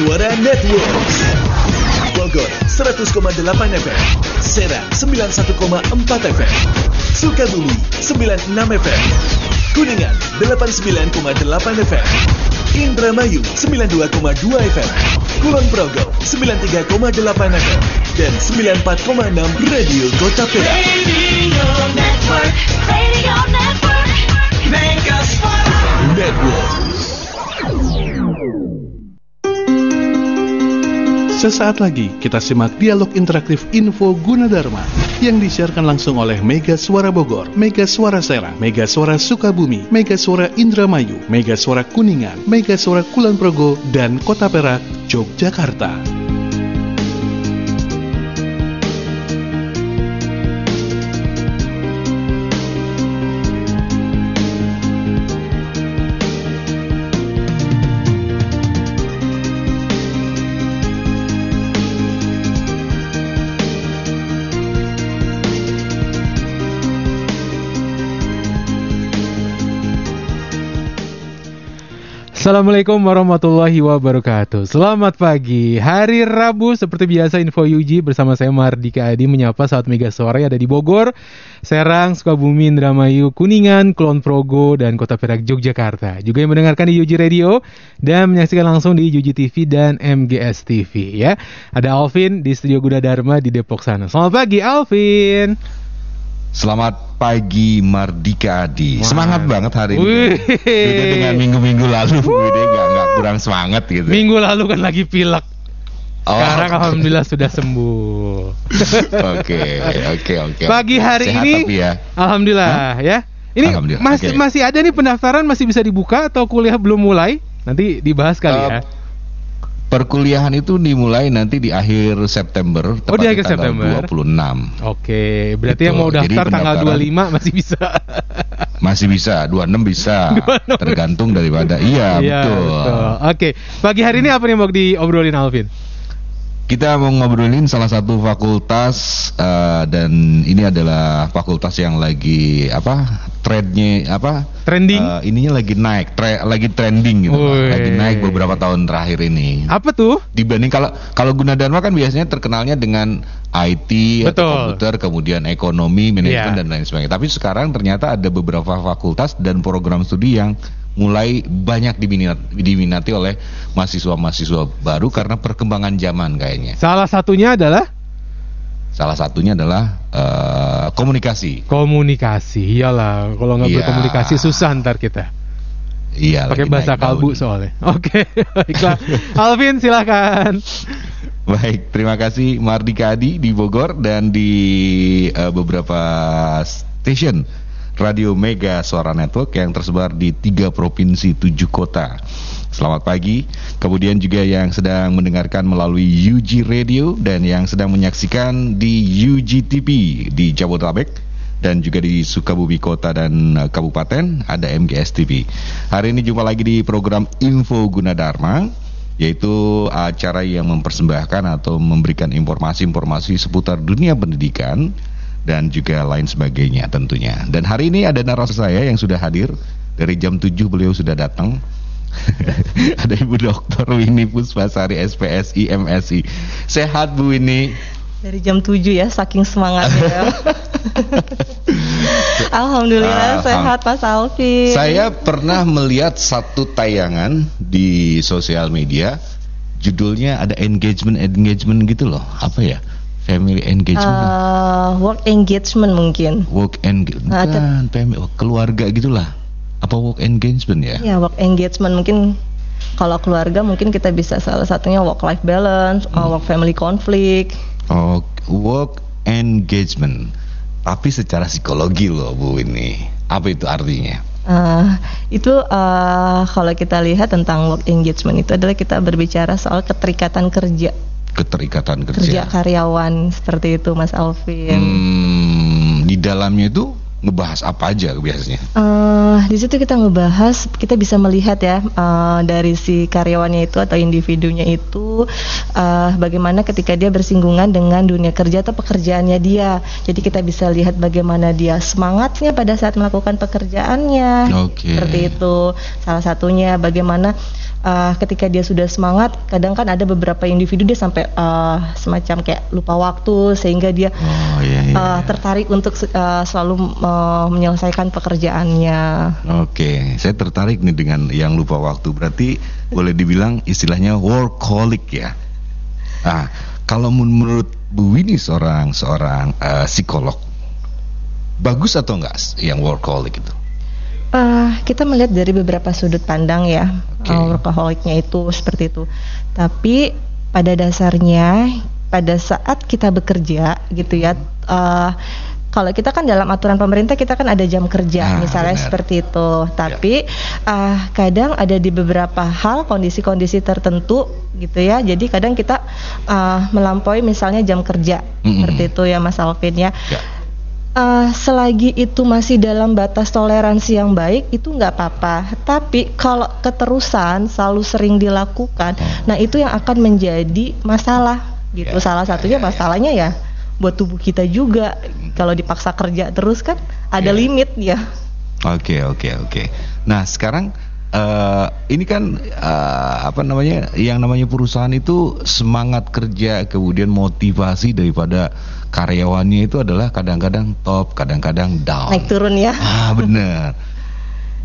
Suara Network. Bogor 100,8 FM Serang 91,4 FM Sukabumi 96 FM Kuningan 89,8 FM Indramayu 92,2 FM Kulon Progo 93,8 FM dan 94,6 Radio Kota Perak. Radio Network, Radio Network. Network Sesaat lagi kita simak dialog interaktif Info Gunadarma yang disiarkan langsung oleh Mega Suara Bogor, Mega Suara Serang, Mega Suara Sukabumi, Mega Suara Indramayu, Mega Suara Kuningan, Mega Suara Kulon Progo, dan Kota Perak, Yogyakarta. Assalamualaikum warahmatullahi wabarakatuh. Selamat pagi. Hari Rabu seperti biasa Info Yuji bersama saya Mardika Adi Menyapa saat Mega Sore ada di Bogor Serang, Sukabumi, Indramayu, Kuningan, Kulon Progo, dan Kota Perak, Yogyakarta. Juga yang mendengarkan di Yuji Radio Dan menyaksikan langsung di Yuji TV dan MGS TV ya. Ada Alvin di Studio Guda Dharma di Depok sana. Selamat pagi Alvin. Selamat pagi Mardika Adi. Wah. Semangat banget hari ini. Wih. Beda dengan minggu-minggu lalu, beda nggak nggak kurang semangat gitu. Minggu lalu kan lagi pilek Oh, Sekarang. Alhamdulillah sudah sembuh Oke, oke, oke. Pagi hari Sehat ini ya. Alhamdulillah ya. Ini Alhamdulillah, masih oke. masih ada nih pendaftaran masih bisa dibuka atau kuliah belum mulai? Nanti dibahas kali Eh, ya. Perkuliahan itu dimulai nanti di akhir September. Oh, di akhir tanggal September. 26. Oke, berarti Betul. yang mau Jadi daftar tanggal pendaftaran- 25 masih bisa. Masih bisa, 26 bisa. 26 Tergantung daripada. Iya, Iya, betul. Oke, pagi hari ini apa nih mau diobrolin Alvin? Kita mau ngobrolin salah satu fakultas eh, dan ini adalah fakultas yang lagi apa trennya apa Trending? eh, ininya lagi naik, tre- lagi trending gitu, lagi naik beberapa tahun terakhir ini. Apa tuh? Dibanding kalau kalau Gunadarma kan biasanya terkenalnya dengan IT Betul. atau komputer, kemudian ekonomi, manajemen Iya. dan lain sebagainya. Tapi sekarang ternyata ada beberapa fakultas dan program studi yang mulai banyak diminati, diminati oleh mahasiswa-mahasiswa baru karena perkembangan zaman kayaknya. Salah satunya adalah Salah satunya adalah eh, komunikasi. komunikasi. Iyalah, kalau nggak Iya. berkomunikasi susah ntar kita. Iya. Pakai bahasa kalbu soalnya. Oke, baiklah. Alvin silakan. Baik, terima kasih Mardika Adi di Bogor dan di eh, beberapa stasiun Radio Mega Suara Network yang tersebar di tiga provinsi tujuh kota. Selamat pagi. Kemudian juga yang sedang mendengarkan melalui UG Radio dan yang sedang menyaksikan di UG TV di Jabodetabek dan juga di Sukabumi Kota dan eh, Kabupaten ada MGS TV. Hari ini jumpa lagi di program Info Gunadarma yaitu acara yang mempersembahkan atau memberikan informasi-informasi seputar dunia pendidikan dan juga lain sebagainya tentunya. Dan hari ini ada narasumber saya yang sudah hadir dari jam 7 beliau sudah datang. ada Ibu Dr. Winnie Puspasari SPSI MSI. Sehat Bu Winnie. Dari jam 7 ya, saking semangatnya. Alhamdulillah Alham- sehat Mas Alvin. Saya pernah melihat satu tayangan di sosial media, judulnya ada engagement engagement gitu loh. Apa ya? Family engagement, Eh, work engagement mungkin. work engagement, Nah, bukan, family, oh, keluarga gitulah. Apa work engagement ya? Ya, work engagement mungkin kalau keluarga mungkin kita bisa salah satunya work life balance, Hmm. or work family conflict. Oh, work engagement. Tapi secara psikologi loh Bu ini. Apa itu artinya? Eh, itu eh, kalau kita lihat tentang work engagement itu adalah kita berbicara soal keterikatan kerja, Keterikatan kerja kerja. karyawan seperti itu Mas Alvin. Hmm, di dalamnya itu ngebahas apa aja biasanya? Eh, di situ kita ngebahas, kita bisa melihat ya eh, dari si karyawannya itu atau individunya itu eh, bagaimana ketika dia bersinggungan dengan dunia kerja atau pekerjaannya dia. Jadi kita bisa lihat bagaimana dia semangatnya pada saat melakukan pekerjaannya. Oke. Seperti itu. Salah satunya bagaimana uh, ketika dia sudah semangat, kadang kan ada beberapa individu dia sampai uh, semacam kayak lupa waktu sehingga dia Oh iya iya. uh, tertarik untuk uh, selalu uh, menyelesaikan pekerjaannya. Oke, saya tertarik nih dengan yang lupa waktu. Berarti boleh dibilang istilahnya workaholic ya. Ah, kalau men- menurut Bu Winnie seorang seorang eh, psikolog, bagus atau enggak yang workaholic itu? Uh, kita melihat dari beberapa sudut pandang ya uh, workaholicnya itu seperti itu. Tapi pada dasarnya pada saat kita bekerja gitu ya, uh, kalau kita kan dalam aturan pemerintah kita kan ada jam kerja Ah, misalnya benar. seperti itu. Tapi uh, kadang ada di beberapa hal kondisi-kondisi tertentu gitu ya. Jadi kadang kita uh, melampaui misalnya jam kerja Mm-mm. seperti itu ya Mas Alvin ya. Ya. Eh, selagi itu masih dalam batas toleransi yang baik itu nggak apa-apa. Tapi kalau keterusan selalu sering dilakukan, nah itu yang akan menjadi masalah gitu. Ya, Salah ya, satunya ya, ya. masalahnya ya buat tubuh kita juga. Kalau dipaksa kerja terus kan ada Ya. limit ya. Oke oke oke. Nah sekarang eh ini kan eh, apa namanya yang namanya perusahaan itu semangat kerja kemudian motivasi daripada karyawannya itu adalah kadang-kadang top kadang-kadang down. Naik turun ya. Ah benar.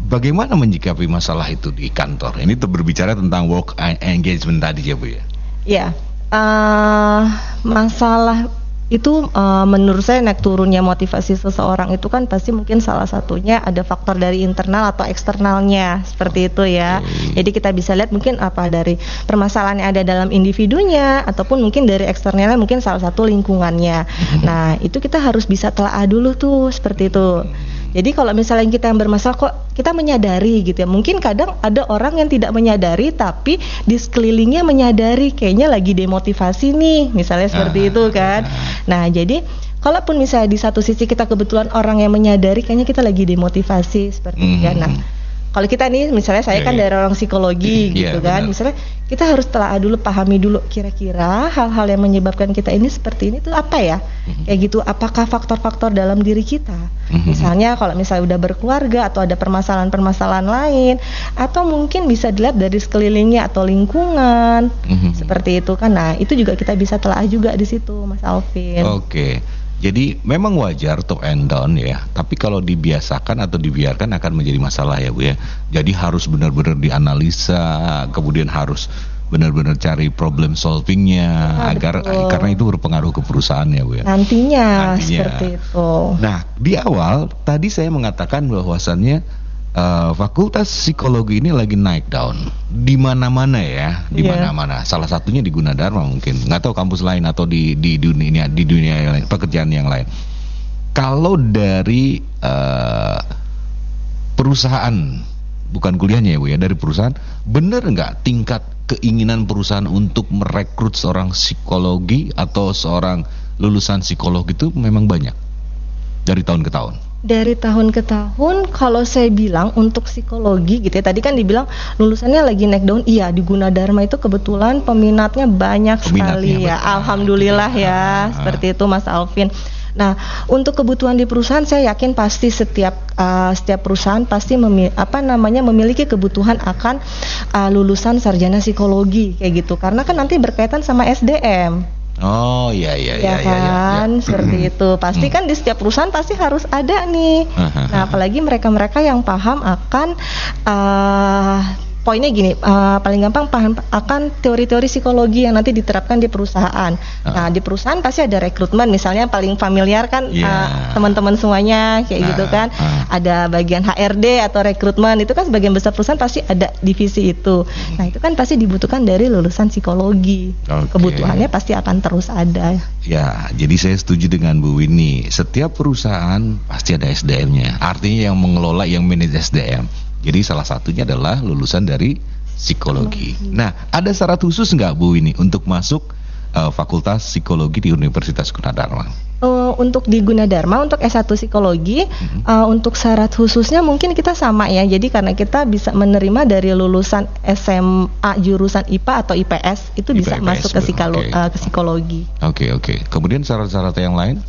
Bagaimana menyikapi masalah itu di kantor? Ini tuh berbicara tentang work engagement tadi ya bu ya. Ya, eh, masalah itu eh, menurut saya naik turunnya motivasi seseorang itu kan pasti mungkin salah satunya ada faktor dari internal atau eksternalnya seperti itu ya. Oke. Jadi kita bisa lihat mungkin apa dari permasalahan yang ada dalam individunya ataupun mungkin dari eksternalnya mungkin salah satu lingkungannya. Nah itu kita harus bisa telah dulu tuh seperti itu. Jadi kalau misalnya kita yang bermasalah kok kita menyadari gitu ya. Mungkin kadang ada orang yang tidak menyadari tapi di sekelilingnya menyadari kayaknya lagi demotivasi nih, misalnya seperti Ah, itu kan. Nah, jadi kalaupun misalnya di satu sisi kita kebetulan orang yang menyadari kayaknya kita lagi demotivasi seperti itu ya. Nah, kalau kita nih misalnya saya kan iya. dari orang psikologi Iya, gitu kan. benar. Misalnya kita harus telah dulu pahami dulu kira-kira hal-hal yang menyebabkan kita ini seperti ini tuh apa ya? Mhm. Kayak gitu apakah faktor-faktor dalam diri kita? Mhm. Misalnya kalau misalnya udah berkeluarga atau ada permasalahan-permasalahan lain atau mungkin bisa dilihat dari sekelilingnya atau lingkungan. Mhm. Seperti itu kan. Nah, itu juga kita bisa telah juga di situ Mas Alvin. Oke. Jadi memang wajar top and down ya, tapi kalau dibiasakan atau dibiarkan akan menjadi masalah ya Bu ya. Jadi harus benar-benar dianalisa, kemudian harus benar-benar cari problem solvingnya Ya, agar betul. karena itu berpengaruh ke perusahaan ya Bu ya. Nantinya, Nantinya. seperti itu. Nah, di awal tadi saya mengatakan bahwasannya eh, fakultas psikologi ini lagi naik down di mana-mana ya, di Iya. mana-mana. Salah satunya di Gunadarma mungkin, nggak tahu kampus lain atau di di dunia di dunia yang lain, pekerjaan yang lain. Kalau dari eh, perusahaan, bukan kuliahnya ya bu ya, dari perusahaan, bener nggak tingkat keinginan perusahaan untuk merekrut seorang psikologi atau seorang lulusan psikologi itu memang banyak dari tahun ke tahun. Dari tahun ke tahun, kalau saya bilang untuk psikologi gitu ya, tadi kan dibilang lulusannya lagi naik daun, iya di Gunadarma itu kebetulan peminatnya banyak Peminatnya, sekali ya, betul. alhamdulillah Betul. ya, Ah. seperti itu Mas Alvin. Nah, untuk kebutuhan di perusahaan saya yakin pasti setiap uh, setiap perusahaan pasti memi- apa namanya memiliki kebutuhan akan uh, lulusan sarjana psikologi kayak gitu, karena kan nanti berkaitan sama SDM. Oh iya iya ya iya iya. kan iya. seperti itu pasti kan di setiap perusahaan pasti harus ada nih nah apalagi mereka-mereka yang paham akan eh poinnya gini eh, paling gampang paham akan teori-teori psikologi yang nanti diterapkan di perusahaan nah di perusahaan pasti ada rekrutmen misalnya paling familiar kan Iya. eh, teman-teman semuanya kayak Ah, gitu kan ah. ada bagian HRD atau rekrutmen itu kan sebagian besar perusahaan pasti ada divisi itu nah itu kan pasti dibutuhkan dari lulusan psikologi Oke. kebutuhannya pasti akan terus ada Ya, jadi saya setuju dengan Bu Winnie. Setiap perusahaan pasti ada SDM-nya. Artinya yang mengelola, yang manage SDM. Jadi salah satunya adalah lulusan dari psikologi. Nah, ada syarat khusus nggak Bu Winnie untuk masuk eh, Fakultas Psikologi di Universitas Gunadarma? Eh, untuk di Gunadarma untuk S1 psikologi Mhm. eh, untuk syarat khususnya mungkin kita sama ya. Jadi karena kita bisa menerima dari lulusan SMA jurusan IPA atau IPS itu bisa IPS, masuk ke, psikolo- Oke. eh, ke psikologi. Oke, oke. Kemudian syarat-syarat yang lain?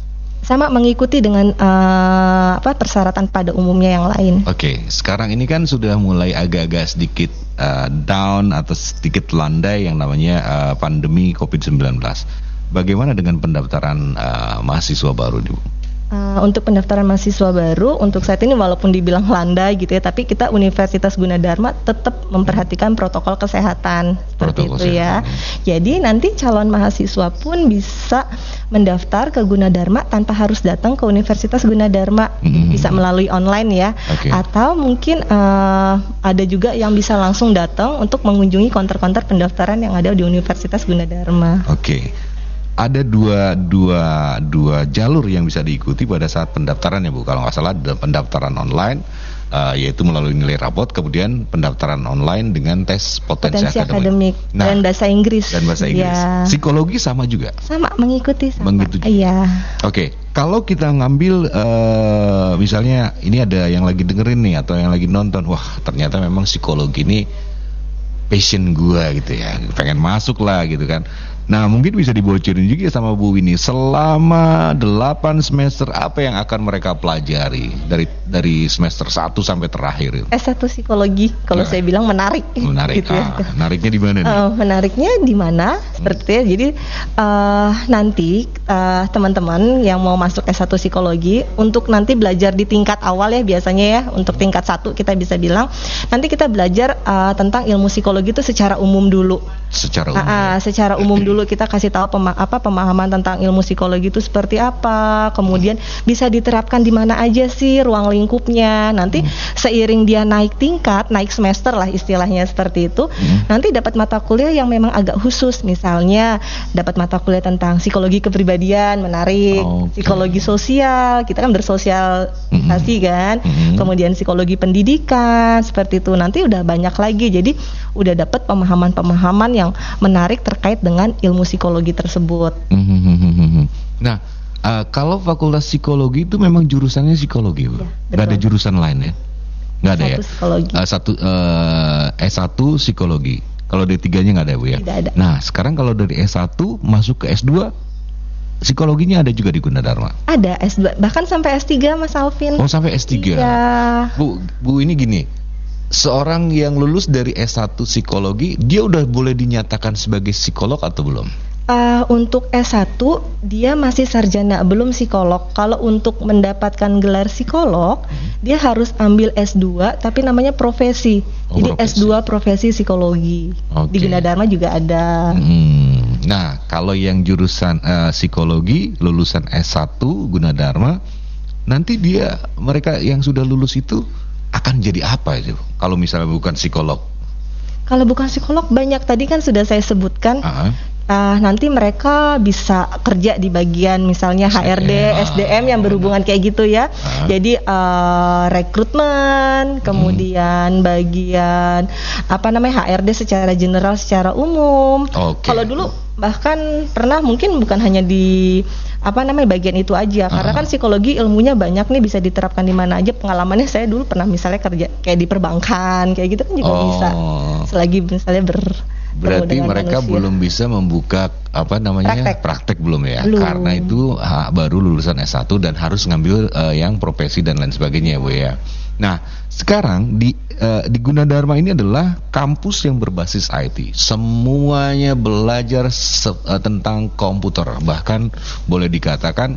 Sama mengikuti dengan eh, apa persyaratan pada umumnya yang lain. Oke, sekarang ini kan sudah mulai agak-agak sedikit uh, down atau sedikit landai yang namanya uh, pandemi COVID-19. Bagaimana dengan pendaftaran uh, mahasiswa baru, Bu? Uh, untuk pendaftaran mahasiswa baru untuk saat ini walaupun dibilang landai gitu ya tapi kita Universitas Gunadarma tetap memperhatikan protokol kesehatan seperti Protokol itu ya. Jadi nanti calon mahasiswa pun bisa mendaftar ke Gunadarma tanpa harus datang ke Universitas Gunadarma Mhm. bisa melalui online ya Oke. atau mungkin uh, ada juga yang bisa langsung datang untuk mengunjungi konter-konter pendaftaran yang ada di Universitas Gunadarma. Oke. Ada dua, dua, dua jalur yang bisa diikuti pada saat pendaftaran ya Bu. Kalau nggak salah ada pendaftaran online uh, yaitu melalui nilai rapot, kemudian pendaftaran online dengan tes potensi, Potensi akademik. akademik Nah, dan bahasa Inggris. dan bahasa Inggris. Ya. Psikologi sama juga. sama mengikuti sama. Mengikuti. Iya. Oke, kalau kita ngambil eh, misalnya ini ada yang lagi dengerin nih atau yang lagi nonton, wah ternyata memang psikologi ini passion gua gitu ya, pengen masuk lah gitu kan. Nah mungkin bisa dibocorin juga sama Bu Winnie selama 8 semester apa yang akan mereka pelajari dari dari semester 1 sampai terakhir itu. S1 psikologi kalau Nah. saya bilang menarik. Menarik. gitu ya. Ah, menariknya di mana nih? Eh, menariknya di mana? Seperti itu ya. Jadi eh, nanti eh, teman-teman yang mau masuk S1 psikologi untuk nanti belajar di tingkat awal ya biasanya ya untuk tingkat satu kita bisa bilang nanti kita belajar eh, tentang ilmu psikologi itu secara umum dulu. Secara umum. Ah, ah, secara umum dulu kita kasih tahu pema- apa pemahaman tentang ilmu psikologi itu seperti apa, kemudian bisa diterapkan di mana aja sih ruang lingkupnya. Nanti seiring dia naik tingkat, naik semester lah istilahnya seperti itu, nanti dapat mata kuliah yang memang agak khusus, misalnya dapat mata kuliah tentang psikologi kepribadian, menarik, Oke. psikologi sosial, kita kan bersosialisasi kan, Mhm. kemudian psikologi pendidikan seperti itu. Nanti udah banyak lagi, jadi udah dapat pemahaman-pemahaman yang menarik terkait dengan ilmu psikologi tersebut. Mhm. Nah, eh, kalau fakultas psikologi itu memang jurusannya psikologi, Bu. Iya, Nggak ada jurusan lain ya? Nggak ada ya? Satu psikologi. Eh, satu eh, S1 psikologi. Kalau D3-nya nggak ada, Bu ya? Tidak ada. Nah, sekarang kalau dari S1 masuk ke S2 psikologinya ada juga di Gunadarma. Ada S2 bahkan sampai S3 Mas Alvin. Oh, sampai S3. Iya. Bu, Bu ini gini. Seorang yang lulus dari S1 psikologi, dia udah boleh dinyatakan sebagai psikolog atau belum? Eh, untuk S1 dia masih sarjana belum psikolog. Kalau untuk mendapatkan gelar psikolog, dia harus ambil S2 tapi namanya profesi. Oh, Jadi profesi. S2 profesi psikologi. Oke. Di Gunadarma juga ada. Hmm. Nah, kalau yang jurusan eh, psikologi lulusan S1 Gunadarma, nanti dia mereka yang sudah lulus itu akan jadi apa itu? Kalau misalnya bukan psikolog. Kalau bukan psikolog banyak tadi kan sudah saya sebutkan. Ah, Ah, nanti mereka bisa kerja di bagian misalnya HRD, Ah. SDM yang berhubungan kayak gitu ya. Ah. Jadi eh, rekrutmen, kemudian bagian apa namanya HRD secara general, secara umum. Oke. Kalau dulu bahkan pernah mungkin bukan hanya di apa namanya bagian itu aja karena Ah. kan psikologi ilmunya banyak nih bisa diterapkan di mana aja pengalamannya saya dulu pernah misalnya kerja kayak di perbankan kayak gitu kan juga Oh. bisa selagi misalnya ber Berarti mereka manusia. belum bisa membuka apa namanya Praktek. belum ya? Belum. Karena itu ha, baru lulusan S1 dan harus ngambil eh, yang profesi dan lain sebagainya, Bu ya. Nah, sekarang di eh, di Gunadarma ini adalah kampus yang berbasis IT. Semuanya belajar se- eh, tentang komputer. Bahkan boleh dikatakan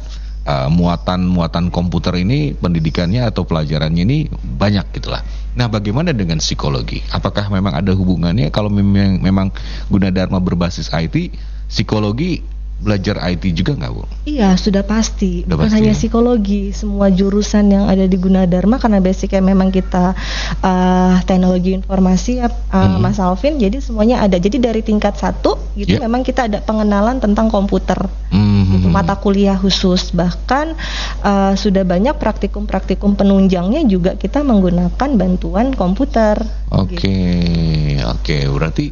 muatan-muatan komputer ini pendidikannya atau pelajarannya ini banyak gitulah. Nah, bagaimana dengan psikologi? Apakah memang ada hubungannya kalau memang memang Gunadarma berbasis IT, psikologi belajar IT juga nggak, Bu? Iya, sudah pasti. Sudah Bukan pasti hanya ya? psikologi, semua jurusan yang ada di Gunadarma karena basicnya memang kita eh, teknologi informasi ya, eh, Hmm. Mas Alvin. Jadi semuanya ada. Jadi dari tingkat satu gitu Ya. memang kita ada pengenalan tentang komputer. Hmm. Gitu, mata kuliah khusus bahkan eh, sudah banyak praktikum-praktikum penunjangnya juga kita menggunakan bantuan komputer. Oke, Gitu. oke. Berarti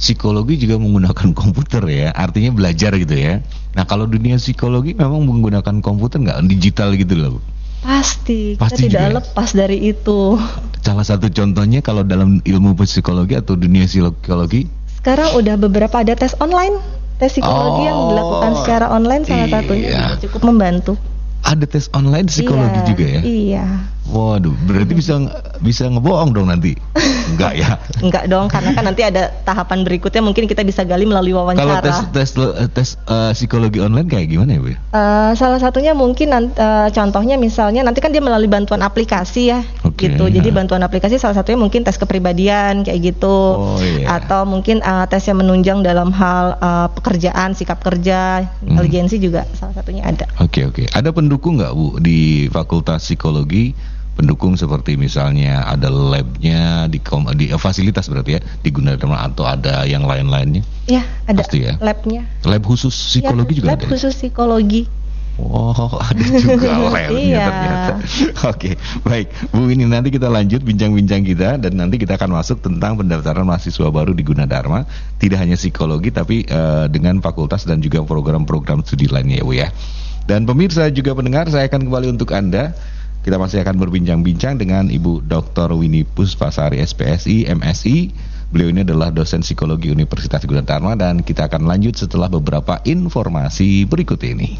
psikologi juga menggunakan komputer ya. Artinya belajar gitu ya. Nah, kalau dunia psikologi memang menggunakan komputer nggak digital gitu loh. Pasti, Pasti kita tidak juga ya? lepas dari itu. Salah satu contohnya kalau dalam ilmu psikologi atau dunia psikologi Sekarang udah beberapa ada tes online, tes psikologi yang Oh, dilakukan secara online salah iya. satunya cukup membantu. ada tes online psikologi Iya, juga ya. Iya. Waduh, berarti bisa bisa ngebohong dong nanti. Enggak ya. Enggak dong, karena kan nanti ada tahapan berikutnya mungkin kita bisa gali melalui Kalau wawancara. tes tes tes eh, psikologi online kayak gimana ya, Bu? Eh, salah satunya mungkin eh, contohnya misalnya nanti kan dia melalui bantuan aplikasi ya Oke, gitu jadi bantuan aplikasi salah satunya mungkin tes kepribadian kayak gitu Oh, iya. atau mungkin eh, tes yang menunjang dalam hal eh, pekerjaan sikap kerja Hmm. intelijensi juga salah satunya ada Oke oke. Ada pendukung nggak bu di Fakultas Psikologi? Pendukung seperti misalnya ada labnya di, kom- di eh, fasilitas berarti ya di Gunadarma atau ada yang lain-lainnya? ya ada Pasti ya. labnya Lab khusus psikologi Ya, juga lab ada. ya? khusus psikologi Oh, ada juga labnya Iya. ternyata. Oke, baik. Bu ini nanti kita lanjut bincang-bincang kita dan nanti kita akan masuk tentang pendaftaran mahasiswa baru di Gunadarma. Tidak hanya psikologi tapi eh, dengan fakultas dan juga program-program studi lainnya ya Bu ya. Dan pemirsa juga pendengar, saya akan kembali untuk Anda. Kita masih akan berbincang-bincang dengan Ibu Dr. Winnie Puspasari SPSI, MSI. Beliau ini adalah dosen psikologi Universitas Gunadarma dan kita akan lanjut setelah beberapa informasi berikut ini.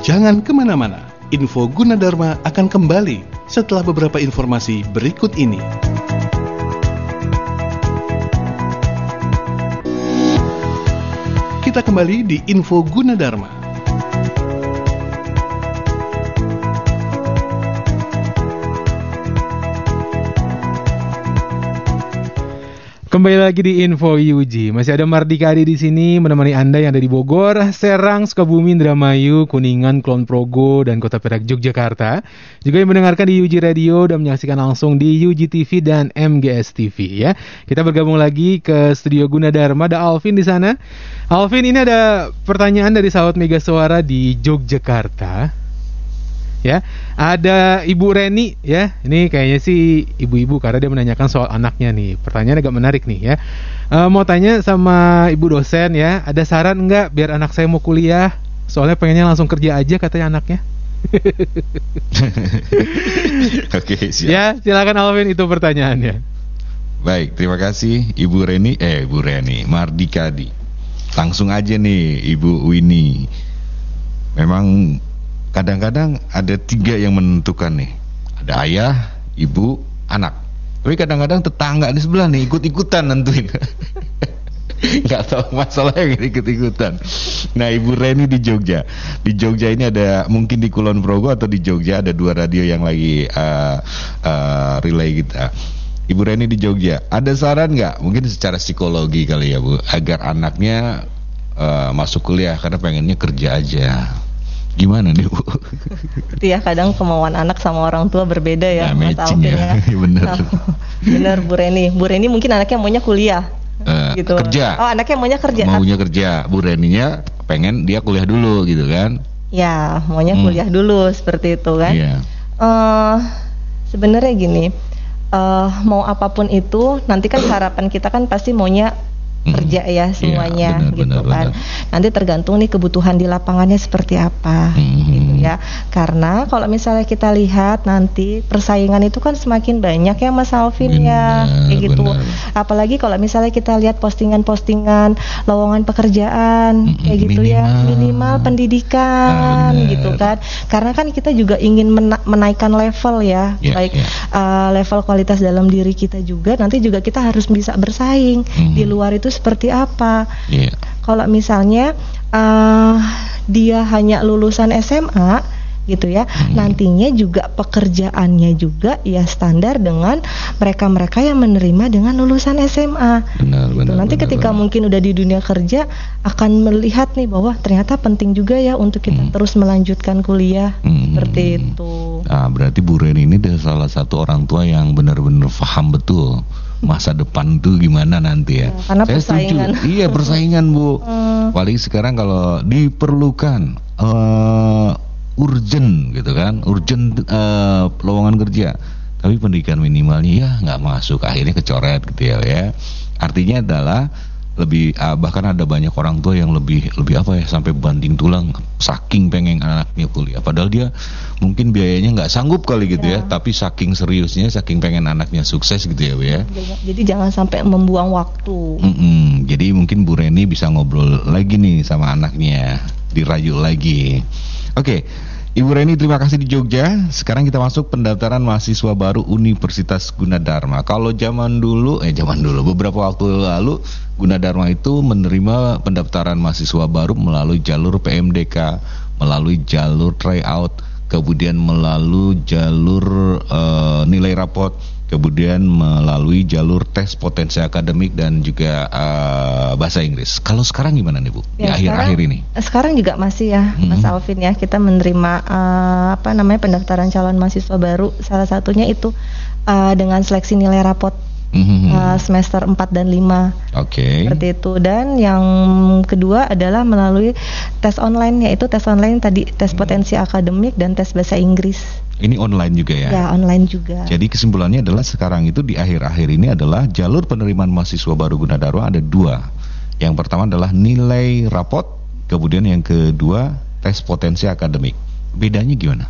Jangan ke mana-mana, info Gunadarma akan kembali setelah beberapa informasi berikut ini. Kita kembali di info Gunadarma. Kembali lagi di Info UG. Masih ada Mardika Adi di sini menemani Anda yang ada di Bogor, Serang, Sukabumi, Indramayu, Kuningan, Kulon Progo, dan Kota Perak, Yogyakarta. Juga yang mendengarkan di UG Radio dan menyaksikan langsung di UG TV dan MGS TV ya. Kita bergabung lagi ke studio Gunadarma. Ada Alvin di sana. Alvin, ini ada pertanyaan dari sahabat Mega Suara di Yogyakarta ya. Ada Ibu Reni ya. Ini kayaknya sih ibu-ibu karena dia menanyakan soal anaknya nih. Pertanyaan agak menarik nih ya. Eh, mau tanya sama Ibu dosen ya, ada saran nggak biar anak saya mau kuliah? Soalnya pengennya langsung kerja aja katanya anaknya. Oke, siap. Ya, silakan Alvin itu pertanyaannya. Baik, terima kasih Ibu Reni, eh Ibu Reni, Mardikadi. Langsung aja nih Ibu Winnie. Memang kadang-kadang ada tiga yang menentukan nih. Ada ayah, ibu, anak. Tapi kadang-kadang tetangga di sebelah nih ikut-ikutan nentuin. Nggak tahu masalah yang ikut-ikutan. Nah, Ibu Reni di Jogja. Di Jogja ini ada mungkin di Kulon Progo atau di Jogja ada dua radio yang lagi uh, uh, relay kita. Ibu Reni di Jogja, ada saran nggak? Mungkin secara psikologi kali ya Bu, agar anaknya uh, masuk kuliah karena pengennya kerja aja. Gimana nih Bu? itu ya kadang kemauan anak sama orang tua berbeda ya Nah, Mas matching Alvin ya. Bener. bener Bu Reni Bu Reni mungkin anaknya maunya kuliah Eh, gitu kerja. oh anaknya maunya kerja Maunya kerja, Bu Reninya pengen dia kuliah dulu gitu kan? ya maunya Hmm. kuliah dulu seperti itu kan Iya. eh sebenarnya gini, eh mau apa pun itu, nanti kan harapan kita kan pasti maunya Hmm. kerja ya semuanya benar, gitu benar, kan. benar. Nanti tergantung nih kebutuhan di lapangannya seperti apa Hmm. gitu ya. Karena kalau misalnya kita lihat nanti persaingan itu kan semakin banyak ya Mas Alvin ya, Benar, kayak gitu. benar. Apalagi kalau misalnya kita lihat postingan-postingan lowongan pekerjaan Mm-mm, kayak gitu ya, minimal. minimal pendidikan Ah, gitu kan. Karena kan kita juga ingin mena- menaikkan level ya, Ya, baik ya. uh, level kualitas dalam diri kita juga. Nanti juga kita harus bisa bersaing Mhm. di luar itu seperti apa. Iya. Kalau misalnya uh, dia hanya lulusan SMA gitu ya, Mhm. nantinya juga pekerjaannya juga ya standar dengan mereka-mereka yang menerima dengan lulusan SMA. Benar, Gitu. benar. Nanti benar, ketika benar. mungkin udah di dunia kerja akan melihat nih bahwa ternyata penting juga ya untuk kita Hmm. terus melanjutkan kuliah Hmm. seperti itu. Ah, berarti Bu Reni ini adalah salah satu orang tua yang benar-benar paham betul masa depan tuh gimana nanti ya. Ya, karena Saya persaingan. setuju. Iya, persaingan, Bu. Hmm. Paling sekarang kalau diperlukan eh urgent gitu kan, urgent eh, lowongan kerja. Tapi pendidikan minimalnya ya nggak masuk, akhirnya kecoret gitu ya. ya. Artinya adalah lebih ah, bahkan ada banyak orang tua yang lebih lebih apa ya sampai banting tulang saking pengen anaknya kuliah padahal dia mungkin biayanya nggak sanggup kali gitu ya, Ya. tapi saking seriusnya saking pengen anaknya sukses gitu ya Bu ya Jadi- jangan sampai membuang waktu. Mm-mm. Jadi mungkin Bu Reni bisa ngobrol lagi nih sama anaknya. dirayu lagi. Oke, Ibu Reni terima kasih di Jogja. Sekarang kita masuk pendaftaran mahasiswa baru Universitas Gunadarma. Kalau zaman dulu, eh zaman dulu, beberapa waktu lalu Gunadarma itu menerima pendaftaran mahasiswa baru melalui jalur PMDK, melalui jalur tryout, kemudian melalui jalur eh, nilai rapot, kemudian melalui jalur tes potensi akademik dan juga eh, bahasa Inggris. Kalau sekarang gimana nih Bu? Di Ya, akhir-akhir sekarang- ini? Sekarang juga masih ya, Mas Mhm. Alvin ya. Kita menerima eh, apa namanya pendaftaran calon mahasiswa baru. Salah satunya itu eh, dengan seleksi nilai rapot Mhm. eh, semester 4 dan 5 Oke. seperti itu. Dan yang kedua adalah melalui tes online yaitu tes online tadi tes potensi akademik dan tes bahasa Inggris. Ini online juga ya? Ya, online juga. Jadi kesimpulannya adalah sekarang itu di akhir-akhir ini adalah jalur penerimaan mahasiswa baru Gunadarma ada dua. Yang pertama adalah nilai rapot, kemudian yang kedua tes potensi akademik. Bedanya gimana?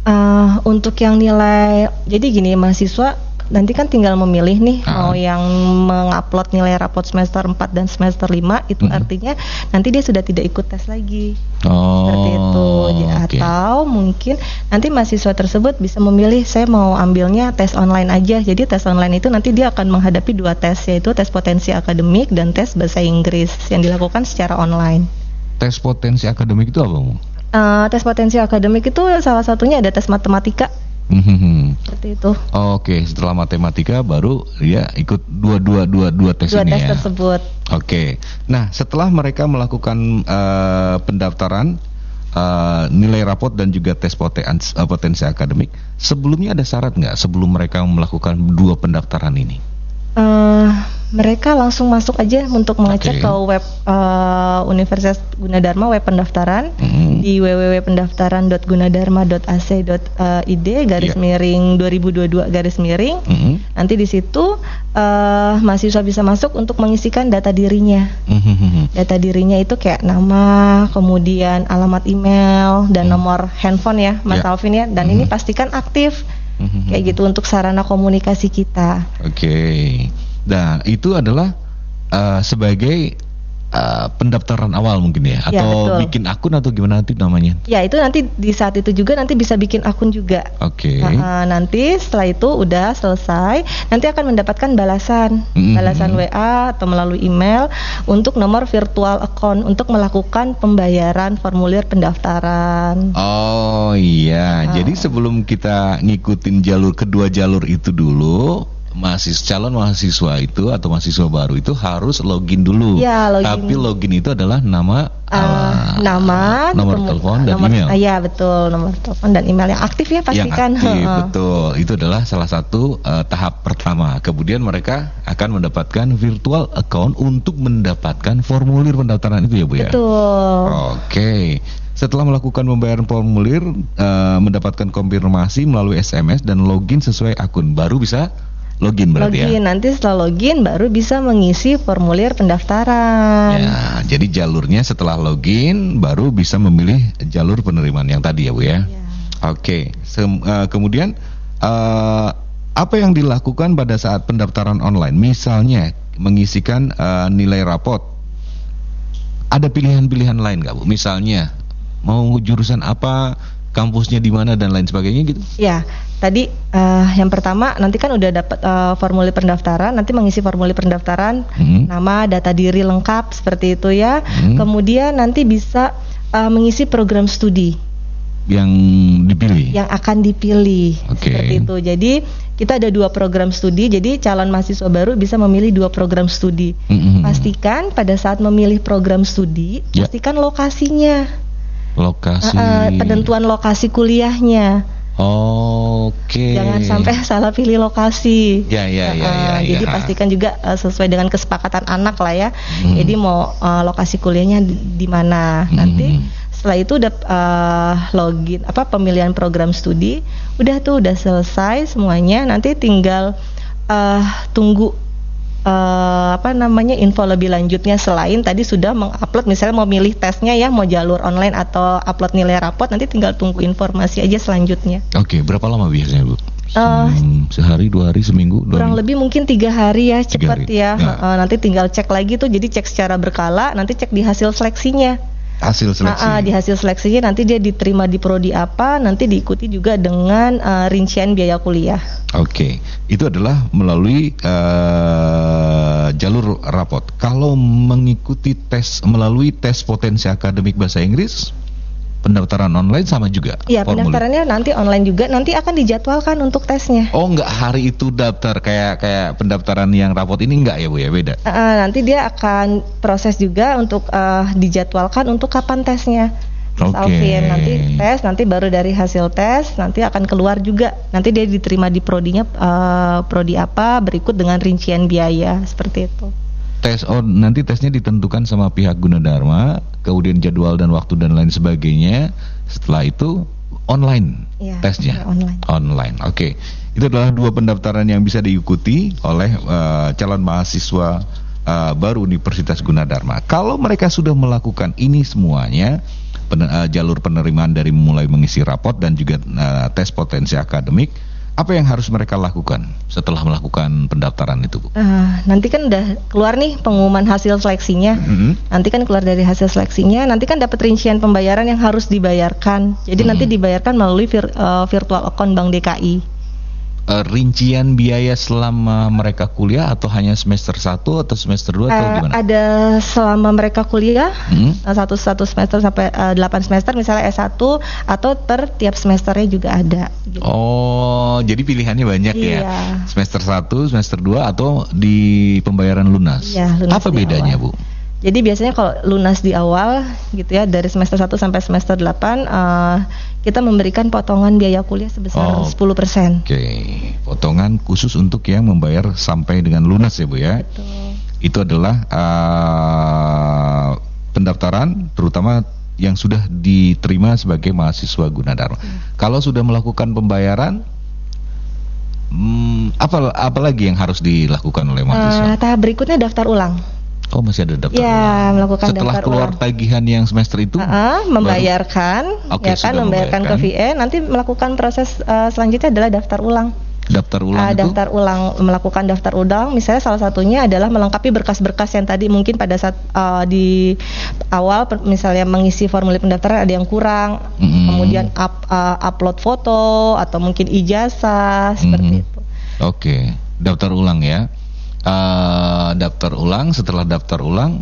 Eh, untuk yang nilai, jadi gini mahasiswa nanti kan tinggal memilih nih Ah. mau yang mengupload nilai rapot semester 4 dan semester 5 itu Mhm. artinya nanti dia sudah tidak ikut tes lagi Oh, seperti itu. J- oke. Atau mungkin nanti mahasiswa tersebut bisa memilih saya mau ambilnya tes online aja. Jadi tes online itu nanti dia akan menghadapi dua tes yaitu tes potensi akademik dan tes bahasa Inggris yang dilakukan secara online. Tes potensi akademik itu apa? Bu? Eh, tes potensi akademik itu salah satunya ada tes matematika Mhm. seperti itu. Oke, setelah matematika baru dia ikut dua dua dua dua tes Dua ini tes ya. tersebut. Oke. Nah, setelah mereka melakukan eh, pendaftaran eh, nilai rapot dan juga tes potensi, eh, potensi akademik, sebelumnya ada syarat nggak sebelum mereka melakukan dua pendaftaran ini? Eh, mereka langsung masuk aja untuk mengecek Oke. ke web eh, Universitas Gunadarma web pendaftaran Mhm. di www.pendaftaran.gunadarma.ac.id garis Iya. miring 2022 garis miring. Mhm. Nanti di situ eh, mahasiswa bisa masuk untuk mengisikan data dirinya. Mhm. Data dirinya itu kayak nama, kemudian alamat email dan Hmm. nomor handphone ya, Mas Ya. Alvin ya. Dan Mhm. ini pastikan aktif Mhm. kayak gitu untuk sarana komunikasi kita. Oke. Nah, itu adalah eh, sebagai eh, pendaftaran awal mungkin ya, Ya, atau betul. bikin akun atau gimana nanti namanya? Ya itu nanti di saat itu juga nanti bisa bikin akun juga. Oke. Nah, nanti setelah itu udah selesai, nanti akan mendapatkan balasan, Mhm. balasan WA atau melalui email untuk nomor virtual account untuk melakukan pembayaran formulir pendaftaran. Oh iya, Ah. jadi sebelum kita ngikutin jalur kedua jalur itu dulu, mahasiswa calon mahasiswa itu atau mahasiswa baru itu harus login dulu. Ya, login. Tapi login itu adalah nama, Eh, ah, nama, nomor telepon dan nomor- email. Iya betul, nomor telepon dan email yang aktif ya yang pastikan. aktif, Heeh. betul. Itu adalah salah satu eh, tahap pertama. Kemudian mereka akan mendapatkan virtual account untuk mendapatkan formulir pendaftaran itu ya Bu ya. Betul. Oke. Setelah melakukan pembayaran formulir, eh, mendapatkan konfirmasi melalui SMS dan login sesuai akun, baru bisa login berarti login ya. nanti setelah login baru bisa mengisi formulir pendaftaran. Ya, jadi jalurnya setelah login baru bisa memilih jalur penerimaan yang tadi ya Bu ya. Ya. Oke. Sem- eh, kemudian eh, apa yang dilakukan pada saat pendaftaran online? Misalnya mengisikan eh, nilai rapot. Ada pilihan-pilihan lain nggak Bu? Misalnya mau jurusan apa, kampusnya di mana dan lain sebagainya gitu. Ya, tadi eh, yang pertama nanti kan udah dapat eh, formulir pendaftaran, nanti mengisi formulir pendaftaran, Hmm. nama, data diri lengkap seperti itu ya. Hmm. Kemudian nanti bisa eh, mengisi program studi Yang dipilih. yang akan dipilih Oke. seperti itu. Jadi kita ada dua program studi, jadi calon mahasiswa baru bisa memilih dua program studi. Mm-mm. Pastikan pada saat memilih program studi, Ya. pastikan lokasinya, Lokasi. Eh, penentuan lokasi kuliahnya. Oke. Jangan sampai salah pilih lokasi. Ya, ya, ya, Uh, ya, ya. Jadi pastikan juga uh, sesuai dengan kesepakatan anak lah ya. Hmm. Jadi mau uh, lokasi kuliahnya di, di mana. Hmm. Nanti setelah itu udah uh, login apa pemilihan program studi, udah tuh udah selesai semuanya. Nanti tinggal uh, tunggu uh, apa namanya info lebih lanjutnya selain tadi sudah mengupload misalnya mau milih tesnya ya mau jalur online atau upload nilai rapot nanti tinggal tunggu informasi aja selanjutnya. Oke, berapa lama biasanya Bu? Hmm, sehari, dua hari, seminggu, dua kurang minggu? lebih mungkin tiga hari ya cepat ya Ya. Heeh, nanti tinggal cek lagi tuh jadi cek secara berkala nanti cek di hasil seleksinya hasil seleksi. Ah, ah, di hasil seleksinya nanti dia diterima di prodi apa, nanti diikuti juga dengan eh, rincian biaya kuliah. Oke, itu adalah melalui eh, jalur rapot. Kalau mengikuti tes melalui tes potensi akademik bahasa Inggris, pendaftaran online sama juga. Iya, pendaftarannya nanti online juga, nanti akan dijadwalkan untuk tesnya. Oh, nggak hari itu daftar kayak kayak pendaftaran yang rapot ini nggak ya bu ya beda. Eh, nanti dia akan proses juga untuk eh, dijadwalkan untuk kapan tesnya. Mas Oke. Alvin nanti tes, nanti baru dari hasil tes nanti akan keluar juga. Nanti dia diterima di prodinya eh, prodi apa berikut dengan rincian biaya seperti itu. Tes oh nanti tesnya ditentukan sama pihak Gunadarma, kemudian jadwal dan waktu dan lain sebagainya. Setelah itu online Iya, tesnya. ya, online. Online. Oke. Itu adalah dua pendaftaran yang bisa diikuti oleh eh, calon mahasiswa eh, baru Universitas Gunadarma. Kalau mereka sudah melakukan ini semuanya, pen- eh, jalur penerimaan dari mulai mengisi rapot dan juga eh, tes potensi akademik, apa yang harus mereka lakukan setelah melakukan pendaftaran itu, Bu? Eh, nanti kan udah keluar nih pengumuman hasil seleksinya. Mhm. Nanti kan keluar dari hasil seleksinya, nanti kan dapat rincian pembayaran yang harus dibayarkan. Jadi nanti Hmm. dibayarkan melalui vir- eh, virtual account Bank DKI. Eh, rincian biaya selama mereka kuliah atau hanya semester 1 atau semester 2 atau Eh, gimana? ada selama mereka kuliah Hmm? eh, satu satu semester sampai eh, 8 semester misalnya S1 atau per tiap semesternya juga ada. gitu. Oh, jadi pilihannya banyak ya. Iya. Semester 1, semester 2 atau di pembayaran lunas. Iya, lunas Apa bedanya, awal. Bu? Jadi biasanya kalau lunas di awal gitu ya dari semester 1 sampai semester 8 eh, kita memberikan potongan biaya kuliah sebesar Oh. 10%. Oke, potongan khusus untuk yang membayar sampai dengan lunas ya, Bu ya. Betul. Itu adalah eh, pendaftaran terutama yang sudah diterima sebagai mahasiswa Gunadarma. Kalau sudah melakukan pembayaran hmm, apa apalagi yang harus dilakukan oleh Eh, mahasiswa? tahap berikutnya daftar ulang. Oh, masih ada daftar. Ya, ulang. melakukan Setelah daftar keluar ulang. tagihan yang semester itu Ah, membayarkan, Oke, ya kan, sudah membayarkan ke membayarkan. VN, nanti melakukan proses eh, selanjutnya adalah daftar ulang. daftar ulang Ah, itu daftar ulang, melakukan daftar ulang, misalnya salah satunya adalah melengkapi berkas-berkas yang tadi mungkin pada saat eh, di awal, per- misalnya mengisi formulir pendaftaran ada yang kurang, Mm-mm. kemudian up- eh, upload foto atau mungkin ijazah seperti Mhm. itu. Oke, daftar ulang ya. Eh, daftar ulang setelah daftar ulang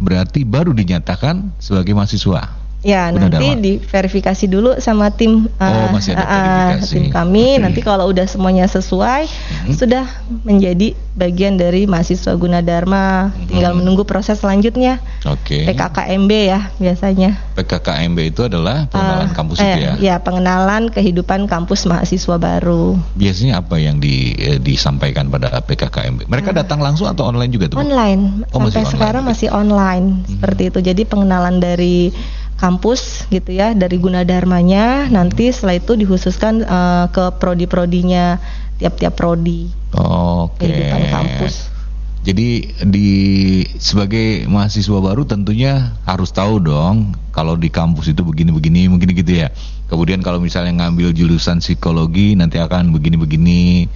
berarti baru dinyatakan sebagai mahasiswa. Ya, Udah nanti Dharma. diverifikasi dulu sama tim Oh, eh, masih ada verifikasi. tim kami. Oke. Nanti kalau udah semuanya sesuai, Mhm. sudah menjadi bagian dari mahasiswa Gunadarma. Tinggal Mhm. menunggu proses selanjutnya. Oke. PKKMB ya biasanya. PKKMB itu adalah pengenalan Eh, kampus eh, itu ya. Ya, pengenalan kehidupan kampus mahasiswa baru. Biasanya apa yang di, eh, disampaikan pada PKKMB? Mereka datang langsung atau online juga tuh? Online. Oh, masih Sampai online sekarang masih online Mhm. seperti itu. Jadi pengenalan dari kampus gitu ya, dari Gunadarmanya. Nanti setelah itu dikhususkan eh, ke prodi-prodinya tiap-tiap prodi Oke. kehidupan kampus. Jadi di sebagai mahasiswa baru tentunya harus tahu dong kalau di kampus itu begini-begini mungkin gitu ya. Kemudian kalau misalnya ngambil jurusan psikologi nanti akan begini-begini.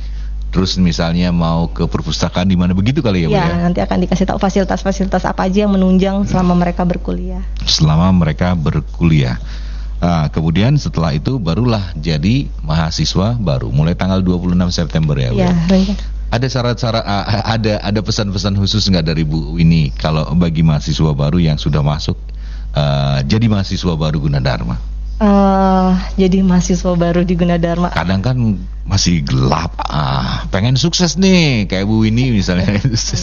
Terus misalnya mau ke perpustakaan di mana begitu kali ya, Bu Ya, ya? nanti akan dikasih tahu fasilitas-fasilitas apa aja yang menunjang selama mereka berkuliah. Selama mereka berkuliah. Ah, kemudian setelah itu barulah jadi mahasiswa baru mulai tanggal 26 September ya, Bu. Ya, rencana. Ada syarat-syarat a- ada ada pesan-pesan khusus nggak dari Bu Winnie kalau bagi mahasiswa baru yang sudah masuk eh, jadi mahasiswa baru Gunadarma? Eh, jadi mahasiswa baru di Gunadarma. Kadang kan masih gelap. Ah, pengen sukses nih kayak Bu Winnie misalnya.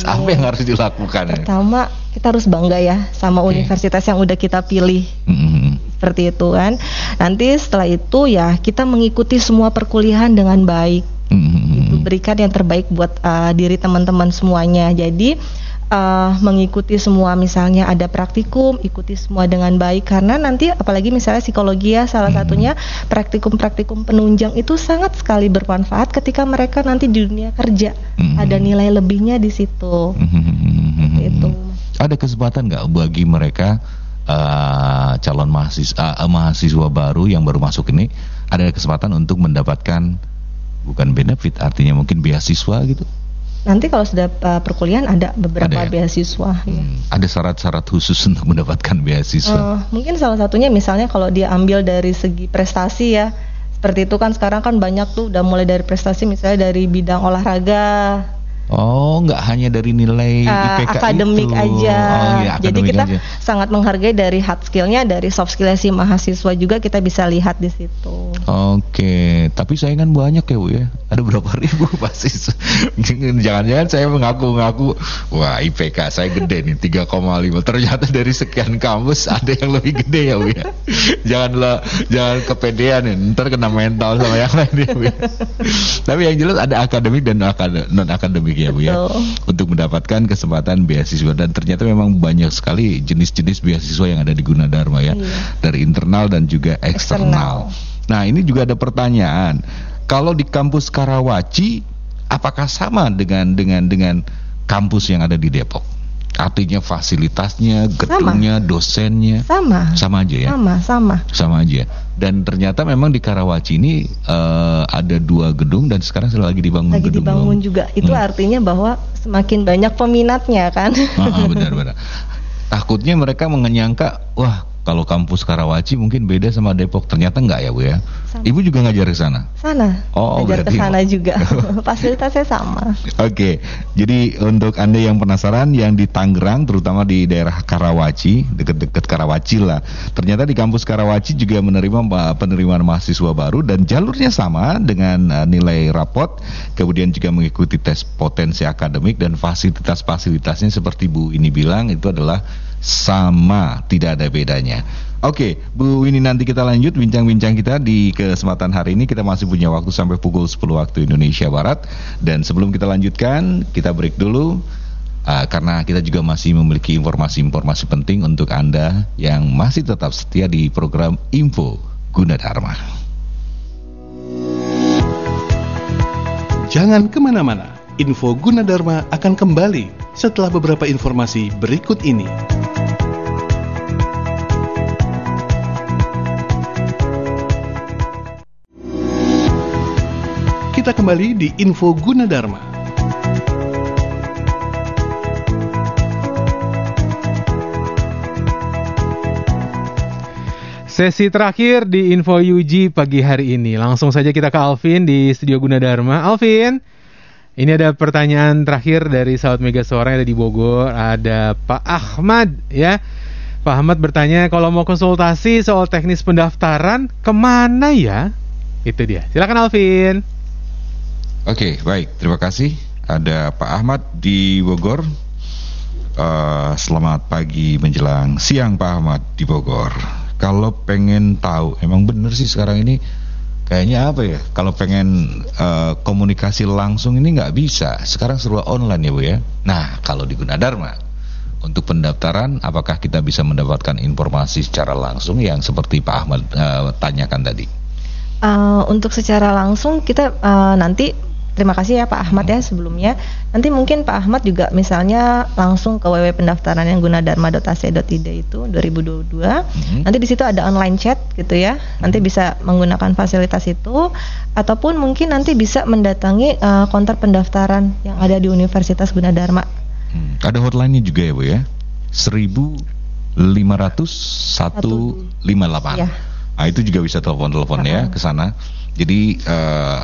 Apa yang harus dilakukan? Pertama, kita harus bangga ya sama Oke. universitas yang udah kita pilih. Mm-mm. seperti itu kan. Nanti setelah itu ya kita mengikuti semua perkuliahan dengan baik. Mm-mm. Berikan yang terbaik buat uh, diri teman-teman semuanya. Jadi uh, mengikuti semua misalnya ada praktikum, ikuti semua dengan baik karena nanti apalagi misalnya psikologi ya salah satunya praktikum-praktikum penunjang itu sangat sekali bermanfaat ketika mereka nanti di dunia kerja. Mhm. Ada nilai lebihnya di situ. Mm-mm. Itu. Ada kesempatan nggak bagi mereka eh, calon mahasiswa eh, mahasiswa baru yang baru masuk ini ada kesempatan untuk mendapatkan bukan benefit artinya mungkin beasiswa gitu? Nanti kalau sudah uh, perkuliahan ada beberapa Ada ya? beasiswa. ya. Hmm, ada syarat-syarat khusus untuk mendapatkan beasiswa. Eh, mungkin salah satunya misalnya kalau dia ambil dari segi prestasi ya. Seperti itu kan sekarang kan banyak tuh udah mulai dari prestasi misalnya dari bidang olahraga, Oh, nggak hanya dari nilai eh, IPK akademik itu. aja. Oh, iya, Jadi akademik kita aja. sangat menghargai dari hard skillnya, dari soft skillnya si mahasiswa juga kita bisa lihat di situ. Oke, tapi saingan banyak ya Bu ya. Ada berapa ribu pasti. Jangan-jangan saya mengaku-ngaku, wah IPK saya gede nih 3,5. Ternyata dari sekian kampus ada yang lebih gede ya Bu ya. Janganlah jangan kepedean ya, ntar kena mental sama yang lain ya Bu ya. Tapi yang jelas ada akademik dan non akademik ya Bu ya. Untuk mendapatkan kesempatan beasiswa dan ternyata memang banyak sekali jenis-jenis beasiswa yang ada di Gunadarma ya. Iya. Dari internal dan juga eksternal. Nah, ini juga ada pertanyaan. Kalau di kampus Karawaci, apakah sama dengan dengan dengan kampus yang ada di Depok? Artinya fasilitasnya, gedungnya, dosennya Sama. sama aja ya? Sama, sama. Sama aja. Dan ternyata memang di Karawaci ini eh, ada dua gedung dan sekarang lagi dibangun Lagi gedung dibangun juga. Itu Hmm. artinya bahwa semakin banyak peminatnya kan. Ah, ah, benar-benar. Takutnya mereka menyangka, wah kalau kampus Karawaci mungkin beda sama Depok. Ternyata enggak ya bu ya. Sama. Ibu juga ngajar ke sana. Sana. Oh, Belajar ke sana juga. Fasilitasnya sama. Oke, jadi untuk anda yang penasaran yang di Tangerang, terutama di daerah Karawaci, deket-deket Karawaci lah. Ternyata di kampus Karawaci juga menerima ma- penerimaan mahasiswa baru dan jalurnya sama dengan eh, nilai rapot, kemudian juga mengikuti tes potensi akademik dan fasilitas-fasilitasnya seperti Bu ini bilang itu adalah sama, tidak ada bedanya. Oke, Bu ini nanti kita lanjut bincang-bincang kita di kesempatan hari ini kita masih punya waktu sampai pukul 10 waktu Indonesia Barat dan sebelum kita lanjutkan kita break dulu ah, karena kita juga masih memiliki informasi-informasi penting untuk Anda yang masih tetap setia di program Info Gunadarma. Jangan ke mana-mana, info Gunadarma akan kembali setelah beberapa informasi berikut ini. Kita kembali di info Gunadarma. Sesi terakhir di Info UG pagi hari ini. Langsung saja kita ke Alvin di Studio Gunadarma. Alvin, ini ada pertanyaan terakhir dari sahabat Mega yang ada di Bogor. Ada Pak Ahmad ya. Pak Ahmad bertanya kalau mau konsultasi soal teknis pendaftaran ke mana ya? Itu dia. Silakan Alvin. Oke, baik. Terima kasih. Ada Pak Ahmad di Bogor. Eh, selamat pagi menjelang siang Pak Ahmad di Bogor. Kalau pengen tahu, emang bener sih sekarang ini kayaknya apa ya? Kalau pengen eh, komunikasi langsung ini nggak bisa. Sekarang serba online ya Bu ya. Nah, kalau di Gunadarma untuk pendaftaran, apakah kita bisa mendapatkan informasi secara langsung yang seperti Pak Ahmad eh, tanyakan tadi? Uh, untuk secara langsung kita uh, nanti terima kasih ya Pak Ahmad ya sebelumnya. Nanti mungkin Pak Ahmad juga misalnya langsung ke www pendaftaran yang gunadarma.ac.id itu 2022. Mhm. Nanti di situ ada online chat gitu ya. Nanti bisa menggunakan fasilitas itu ataupun mungkin nanti bisa mendatangi uh, konter pendaftaran yang ada di Universitas Gunadarma. Hmm, ada hotline-nya juga ya Bu ya. 1500 158. Iya. Nah, itu juga bisa telepon-telepon ya ke sana. Jadi eh,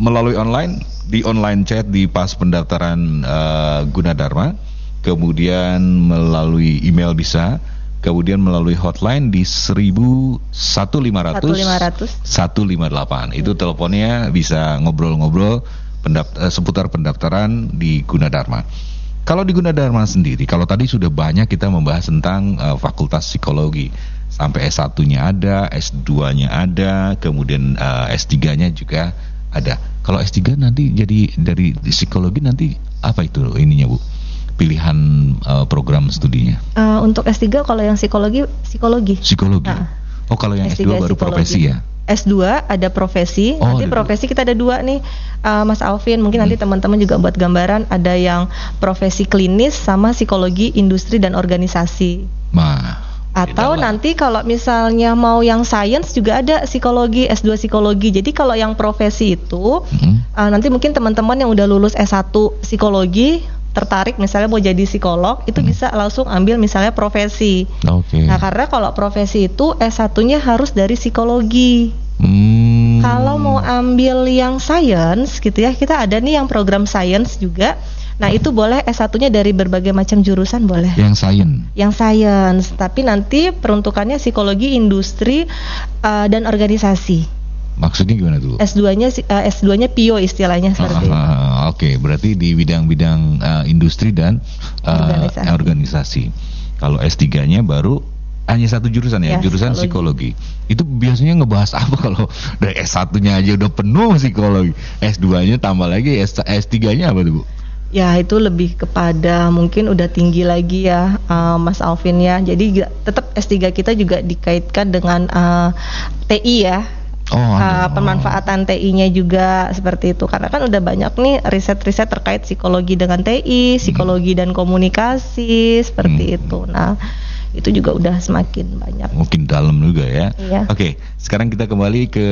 melalui online di online chat di pas pendaftaran eh, Gunadarma, kemudian melalui email bisa, kemudian melalui hotline di 1500 1500. 158. Itu teleponnya bisa ngobrol-ngobrol pendapt- eh, seputar pendaftaran di Gunadarma. Kalau di Gunadarma sendiri, kalau tadi sudah banyak kita membahas tentang eh, fakultas psikologi. Sampai S1-nya ada, S2-nya ada, kemudian eh, S3-nya juga ada. Kalau S3 nanti jadi dari psikologi nanti apa itu ininya, Bu? Pilihan eh, program studinya. Uh, untuk S3 kalau yang psikologi psikologi. Psikologi. Ah. Oh, kalau yang S2, baru psikologi. profesi ya. S2 ada profesi, Oh, nanti ada profesi kita ada dua nih, Uh, Mas Alvin. Mungkin nanti Hmm. teman-teman juga buat gambaran ada yang profesi klinis sama psikologi industri dan organisasi. Nah, Atau nanti kalau misalnya mau yang science juga ada psikologi S2 psikologi. Jadi kalau yang profesi itu Mhm. uh, nanti mungkin teman-teman yang udah lulus S1 psikologi tertarik misalnya mau jadi psikolog itu bisa langsung ambil misalnya profesi. Oke. Nah, karena kalau profesi itu S1-nya harus dari psikologi. Hmm. Kalau mau ambil yang science gitu ya, kita ada nih yang program science juga. Nah, itu boleh S1-nya dari berbagai macam jurusan boleh. yang sains. Yang science, tapi nanti peruntukannya psikologi, industri uh, dan organisasi. Maksudnya gimana tuh? S2-nya si- uh, S2-nya PIO istilahnya seperti itu. Ah, Oke, berarti di bidang-bidang uh, industri dan uh, Organisasi. organisasi. Kalau S3-nya baru hanya satu jurusan ya, Ya, jurusan psikologi. Itu biasanya ngebahas apa kalau dari S1-nya aja udah penuh psikologi. S2-nya tambah lagi S S3-nya apa tuh, Bu? Ya itu lebih kepada mungkin udah tinggi lagi ya uh, Mas Alvin ya. Jadi tetap S3 kita juga dikaitkan dengan uh, TI ya. Oh, Uh, pemanfaatan TI-nya juga seperti itu karena kan udah banyak nih riset-riset terkait psikologi dengan TI, psikologi dan komunikasi seperti Hmm. itu. Nah, itu juga udah semakin banyak. Mungkin dalam juga ya. Iya. Oke, sekarang kita kembali ke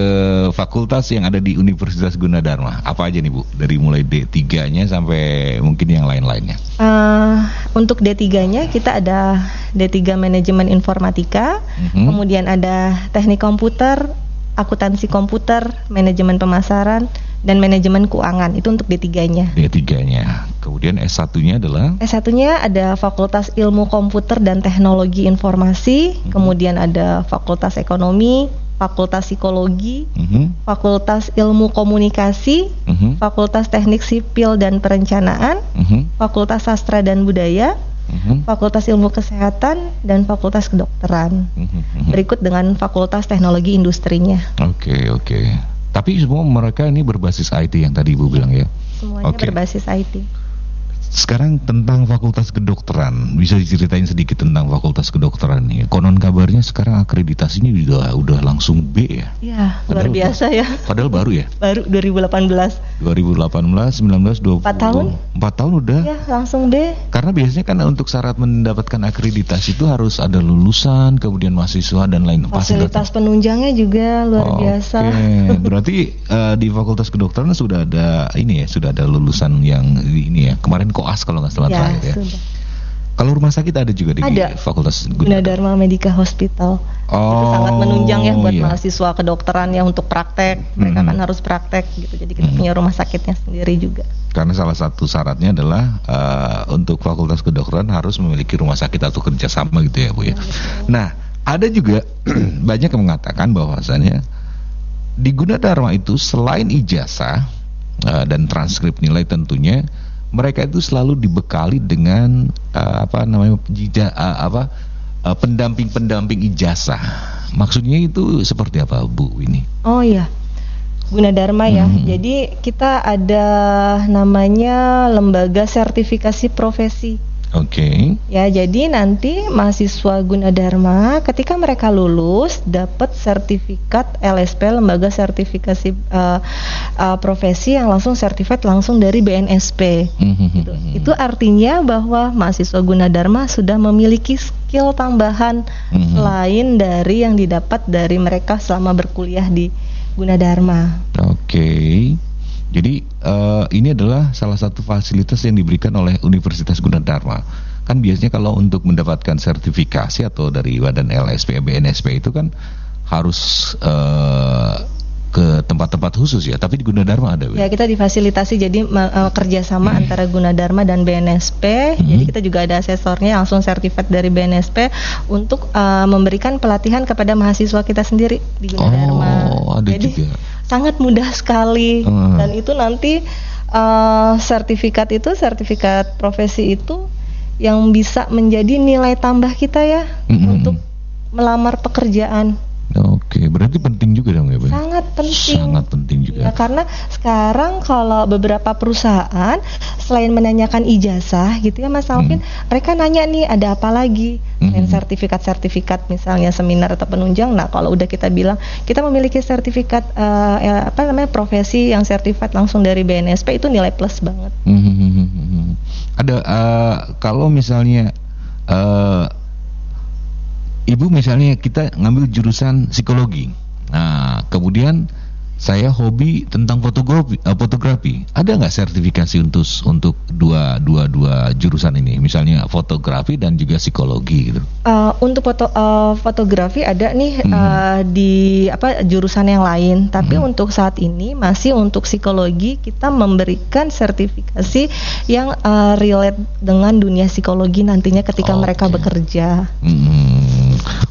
fakultas yang ada di Universitas Gunadarma. Apa aja nih Bu? Dari mulai D3-nya sampai mungkin yang lain-lainnya. Uh, untuk D3-nya kita ada D3 Manajemen Informatika, Mhm. kemudian ada Teknik Komputer, Akuntansi Komputer, Manajemen Pemasaran, dan Manajemen Keuangan. Itu untuk D3-nya. D3-nya. Kemudian S1-nya adalah S1-nya ada Fakultas Ilmu Komputer dan Teknologi Informasi, kemudian ada Fakultas Ekonomi, Fakultas Psikologi, Mhm, Fakultas Ilmu Komunikasi, mhm, Fakultas Teknik Sipil dan Perencanaan, mhm, Fakultas Sastra dan Budaya, Fakultas Ilmu Kesehatan, dan Fakultas Kedokteran. Berikut dengan Fakultas Teknologi Industrinya. Oke, oke. Tapi semua mereka ini berbasis IT yang tadi Ibu bilang ya. Semuanya Oke. berbasis IT. Sekarang tentang fakultas kedokteran, bisa diceritain sedikit tentang fakultas kedokteran nih. Konon kabarnya sekarang akreditasinya juga udah langsung B ya. Ya, luar biasa ya. Padahal baru ya. Baru 2018. 2018, 19, 20. Empat tahun. Empat tahun udah. Ya, langsung B. Karena biasanya kan untuk syarat mendapatkan akreditasi itu harus ada lulusan, kemudian mahasiswa dan lain. Pasti Fasilitas penunjangnya juga luar Oke, biasa. berarti eh, di Fakultas Kedokteran sudah ada ini ya, sudah ada lulusan yang ini ya. Kemarin koas kalau nggak salah Ya, terakhir ya. sudah. Kalau rumah sakit ada juga di Ada. Fakultas Gunadarma Medica Hospital. itu Oh, sangat menunjang ya buat iya. mahasiswa kedokteran ya untuk praktek. Mereka Mhm. kan harus praktek gitu. Jadi kita Mhm. punya rumah sakitnya sendiri juga. Karena salah satu syaratnya adalah eh, untuk Fakultas Kedokteran harus memiliki rumah sakit atau kerjasama gitu ya bu ya. Nah ada juga banyak yang mengatakan bahwasannya di Gunadarma itu selain ijazah eh, dan transkrip nilai tentunya mereka itu selalu dibekali dengan eh, apa namanya jija, eh, apa eh, pendamping-pendamping ijazah. Maksudnya itu seperti apa bu ini? Oh iya. Gunadarma ya. Mhm. Jadi kita ada namanya lembaga sertifikasi profesi. Oke. Ya, jadi nanti mahasiswa Gunadarma ketika mereka lulus dapat sertifikat LSP lembaga sertifikasi eh, eh, profesi yang langsung sertifikat langsung dari BNSP. Gitu. Itu artinya bahwa mahasiswa Gunadarma sudah memiliki skill tambahan selain dari yang didapat dari mereka selama berkuliah di Gunadarma. Oke. Jadi eh, ini adalah salah satu fasilitas yang diberikan oleh Universitas Gunadarma. Kan biasanya kalau untuk mendapatkan sertifikasi atau dari badan LSP, BNSP itu kan harus eh, ke tempat-tempat khusus ya. Tapi di Gunadarma ada. Ya kita difasilitasi jadi eh, kerjasama antara Gunadarma dan BNSP. Hmm. Jadi kita juga ada asesornya langsung sertifikat dari BNSP untuk eh, memberikan pelatihan kepada mahasiswa kita sendiri di Gunadarma. Oh, ada jadi juga. Sangat mudah sekali Hmm. dan itu nanti eh, sertifikat itu sertifikat profesi itu yang bisa menjadi nilai tambah kita ya Mm-mm. untuk melamar pekerjaan. Oke, berarti penting juga dong ya, Bu? Sangat penting. Sangat penting juga. Ya, karena sekarang kalau beberapa perusahaan selain menanyakan ijazah gitu ya Mas Alvin, mereka nanya nih ada apa lagi? Selain Mhm. sertifikat-sertifikat misalnya seminar atau penunjang. Nah, kalau udah kita bilang kita memiliki sertifikat eh, eh, apa namanya profesi yang sertifikat langsung dari BNSP itu nilai plus banget. Hmm, Ada eh, kalau misalnya eh, ibu misalnya kita ngambil jurusan psikologi. Nah, kemudian saya hobi tentang fotografi, eh, fotografi. Ada nggak sertifikasi untuk untuk dua dua dua jurusan ini? Misalnya fotografi dan juga psikologi gitu. Uh, untuk foto uh, fotografi ada nih Hmm. uh, di apa jurusan yang lain, tapi Hmm. untuk saat ini masih untuk psikologi kita memberikan sertifikasi yang uh, relate dengan dunia psikologi nantinya ketika mereka Oke. bekerja. Hmm.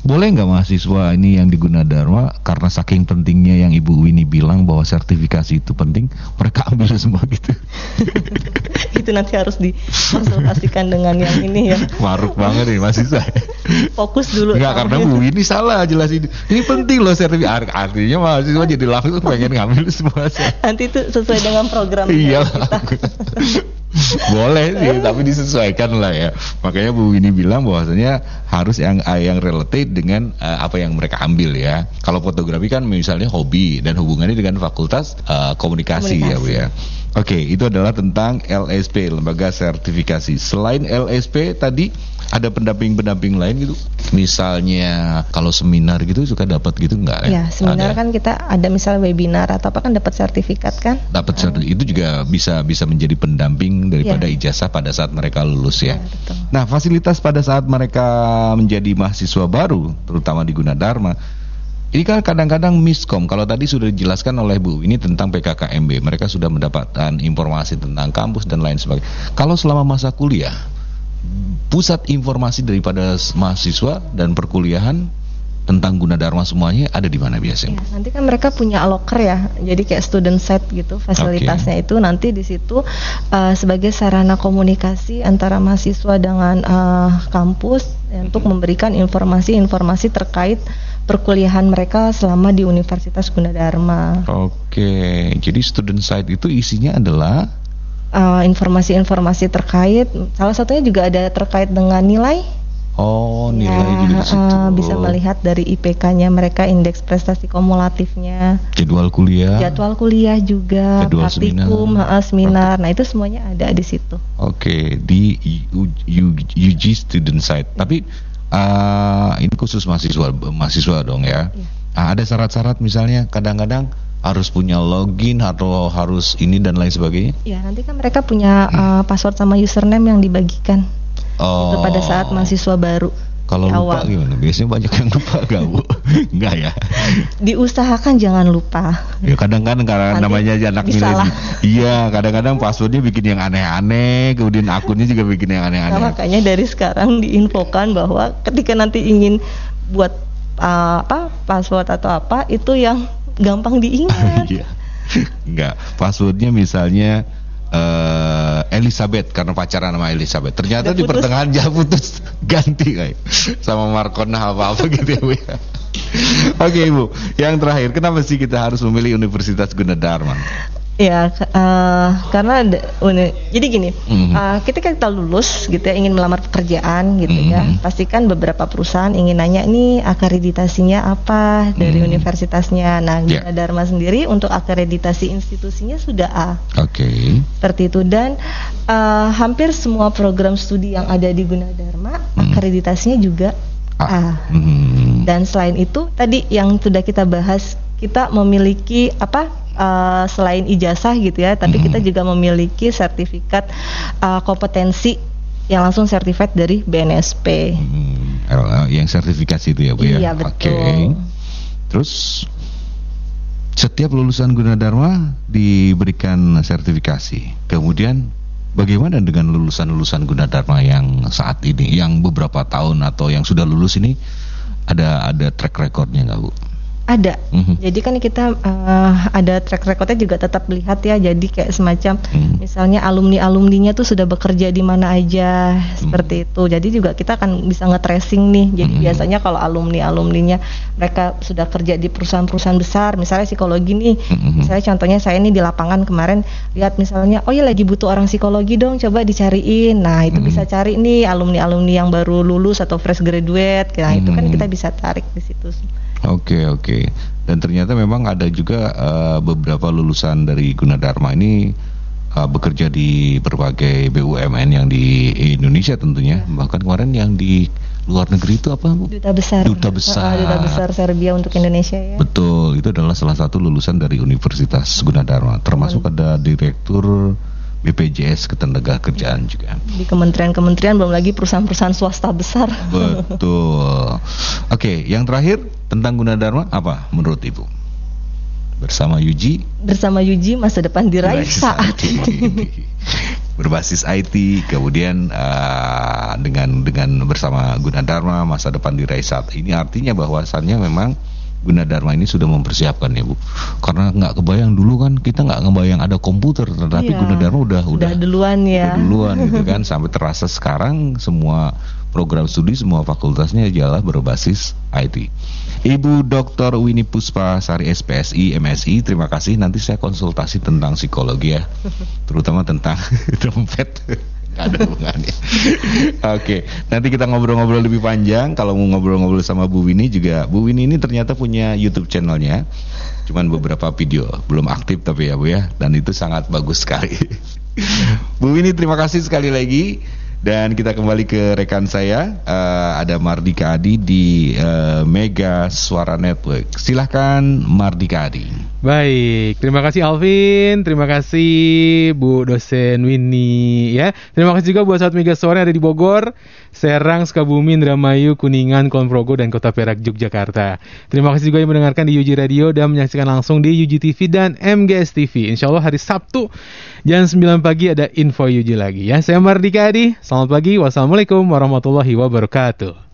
Boleh nggak mahasiswa ini yang di Gunadarma karena saking pentingnya yang Ibu Winnie bilang bahwa sertifikasi itu penting, mereka ambil semua gitu. Itu nanti harus dikonsultasikan dengan yang ini ya. Maruk banget nih mahasiswa. Fokus dulu. Enggak karena Bu Winnie salah jelasin. Ini penting loh sertifikasi. Artinya mahasiswa jadi langsung pengen ngambil semua. Nanti itu sesuai dengan program Iya. kita. Boleh sih, tapi disesuaikan lah ya. Makanya Bu Winnie bilang bahwasanya harus yang eh, yang related dengan eh, apa yang mereka ambil ya. Kalau fotografi kan misalnya hobi dan hubungannya dengan fakultas eh, komunikasi, ya Bu ya. Oke, itu adalah tentang LSP, lembaga sertifikasi. Selain LSP tadi ada pendamping-pendamping lain gitu. Misalnya kalau seminar gitu suka dapat gitu enggak Ya, seminar Ada. kan kita ada misalnya webinar atau apa kan dapat sertifikat kan? dapat sertifikat itu juga bisa bisa menjadi pendamping daripada ijazah pada saat mereka lulus ya. Ya, betul. Nah, fasilitas pada saat mereka menjadi mahasiswa baru, terutama di Gunadarma, ini kan kadang-kadang miskom. Kalau tadi sudah dijelaskan oleh Bu ini tentang PKKMB, mereka sudah mendapatkan informasi tentang kampus dan lain sebagainya. Kalau selama masa kuliah, pusat informasi daripada mahasiswa dan perkuliahan tentang Gunadarma semuanya ada di mana biasanya? Ya, nanti kan mereka punya locker ya, jadi kayak student set gitu fasilitasnya itu nanti di situ uh, sebagai sarana komunikasi antara mahasiswa dengan uh, kampus ya, untuk memberikan informasi-informasi terkait perkuliahan mereka selama di Universitas Gunadarma. Oke, jadi student site itu isinya adalah Uh, informasi-informasi terkait, salah satunya juga ada terkait dengan nilai. oh nilai Ya, juga di situ. uh, bisa melihat dari IPK-nya mereka, indeks prestasi kumulatifnya. jadwal kuliah. jadwal kuliah juga, Jadwal praktikum, seminar. seminar. Nah itu semuanya ada di situ. Oke, di U- U- UG student site. Tapi uh, ini khusus mahasiswa mahasiswa dong ya. Iya. Ah, ada syarat-syarat misalnya kadang-kadang harus punya login atau harus ini dan lain sebagainya. Ya nanti kan mereka punya uh, password sama username yang dibagikan Oh. itu pada saat mahasiswa baru. Kalau lupa awal. gimana? Biasanya banyak yang lupa gak bu? Enggak ya? Diusahakan jangan lupa. Ya kadang-kadang karena Nanti namanya aja anak milenial. Iya, kadang-kadang passwordnya bikin yang aneh-aneh, kemudian akunnya juga bikin yang Nah, aneh-aneh. makanya dari sekarang diinfokan bahwa ketika nanti ingin buat uh, apa password atau apa itu yang gampang diingat. Iya. Enggak, passwordnya misalnya eh Elizabeth karena pacaran sama Elizabeth. Ternyata Udah di putus. pertengahan jalan putus ganti kayak sama Markona apa-apa gitu ya Bu ya. Oke Ibu, yang terakhir kenapa sih kita harus memilih Universitas Gunadarma? Ya, eh, karena ada- jadi gini, Mhm. eh, ketika kita lulus gitu ya ingin melamar pekerjaan gitu ya, Mhm. pastikan beberapa perusahaan ingin nanya nih akreditasinya apa dari Mhm. universitasnya. Nah, Ya. Dharma sendiri untuk akreditasi institusinya sudah A Oke. seperti itu dan eh, hampir semua program studi yang ada di Gunadarma Mhm. akreditasinya juga A. Hmm. Dan selain itu tadi yang sudah kita bahas, kita memiliki apa uh, selain ijazah gitu ya, tapi Mhm. kita juga memiliki sertifikat uh, kompetensi yang langsung sertifikat dari BNSP. Hmm, yang sertifikasi itu ya Bu ya. Iya Oke. betul. Terus setiap lulusan Gunadarma diberikan sertifikasi. Kemudian bagaimana dengan lulusan-lulusan Gunadarma yang saat ini, yang beberapa tahun atau yang sudah lulus ini ada ada track recordnya nggak Bu? Ada. Mhm. Jadi kan kita uh, ada track recordnya juga tetap lihat ya. Jadi kayak semacam Hmm. misalnya alumni alumninya tuh sudah bekerja di mana aja seperti itu. Jadi juga kita akan bisa nge-tracing nih. Jadi Hmm. biasanya kalau alumni alumninya mereka sudah kerja di perusahaan-perusahaan besar, misalnya psikologi nih. Mhm. Misalnya contohnya saya nih di lapangan kemarin lihat misalnya, oh ya lagi butuh orang psikologi dong, coba dicariin. Nah itu Hmm. bisa cari nih alumni alumni yang baru lulus atau fresh graduate. Nah itu kan Hmm. kita bisa tarik di situ. Oke oke. Dan ternyata memang ada juga eh, beberapa lulusan dari Gunadarma ini eh, bekerja di berbagai BUMN yang di Indonesia tentunya. Bahkan kemarin yang di luar negeri itu apa Bu? Duta besar. Duta besar. Duta besar Serbia untuk Indonesia ya. Betul, itu adalah salah satu lulusan dari Universitas Gunadarma, termasuk ada direktur BPJS Ketenagakerjaan juga. Di kementerian-kementerian belum lagi perusahaan-perusahaan swasta besar. Betul. Oke, yang terakhir tentang Gunadarma apa menurut Ibu? Bersama Yuji Bersama Yuji masa depan diraih berbasis saat ini. berbasis IT, kemudian eh, dengan dengan bersama Gunadarma masa depan diraih saat ini artinya bahwasannya memang Gunadarma ini sudah mempersiapkan ya Bu. Karena nggak kebayang dulu kan kita nggak ngebayang ada komputer, tetapi Iya. Gunadarma udah Udah duluan ya. udah duluan gitu kan sampai terasa sekarang semua program studi semua fakultasnya adalah berbasis IT. Ibu Dr. Winnie Puspa Sari SPSI MSI, terima kasih. Nanti saya konsultasi tentang psikologi ya, terutama tentang dompet. Ada hubungannya. Oke, nanti kita ngobrol-ngobrol lebih panjang. Kalau mau ngobrol-ngobrol sama Bu Winnie juga, Bu Winnie ini ternyata punya YouTube channelnya. Cuman beberapa video, belum aktif tapi ya Bu ya. Dan itu sangat bagus sekali. Bu Winnie terima kasih sekali lagi. Dan kita kembali ke rekan saya, eh, ada Mardika Adi di eh, Mega Suara Network. Silahkan Mardika Adi. Baik, terima kasih Alvin, terima kasih Bu dosen Winnie ya. Terima kasih juga buat saat Mega yang ada di Bogor, Serang, Sukabumi, Indramayu, Kuningan, Kulon Progo dan Kota Perak, Yogyakarta. Terima kasih juga yang mendengarkan di Yuji Radio dan menyaksikan langsung di Yuji TV dan MGS TV. Insya Allah hari Sabtu jam 9 pagi ada info Yuji lagi ya. Saya Mardika Adi, selamat pagi, wassalamualaikum warahmatullahi wabarakatuh.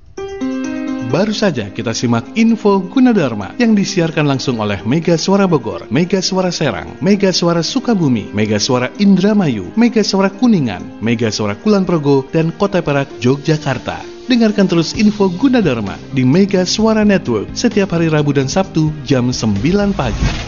Baru saja kita simak info Gunadarma yang disiarkan langsung oleh Mega Suara Bogor, Mega Suara Serang, Mega Suara Sukabumi, Mega Suara Indramayu, Mega Suara Kuningan, Mega Suara Kulon Progo, dan Kota Perak, Yogyakarta. Dengarkan terus info Gunadarma di Mega Suara Network setiap hari Rabu dan Sabtu jam 9 pagi.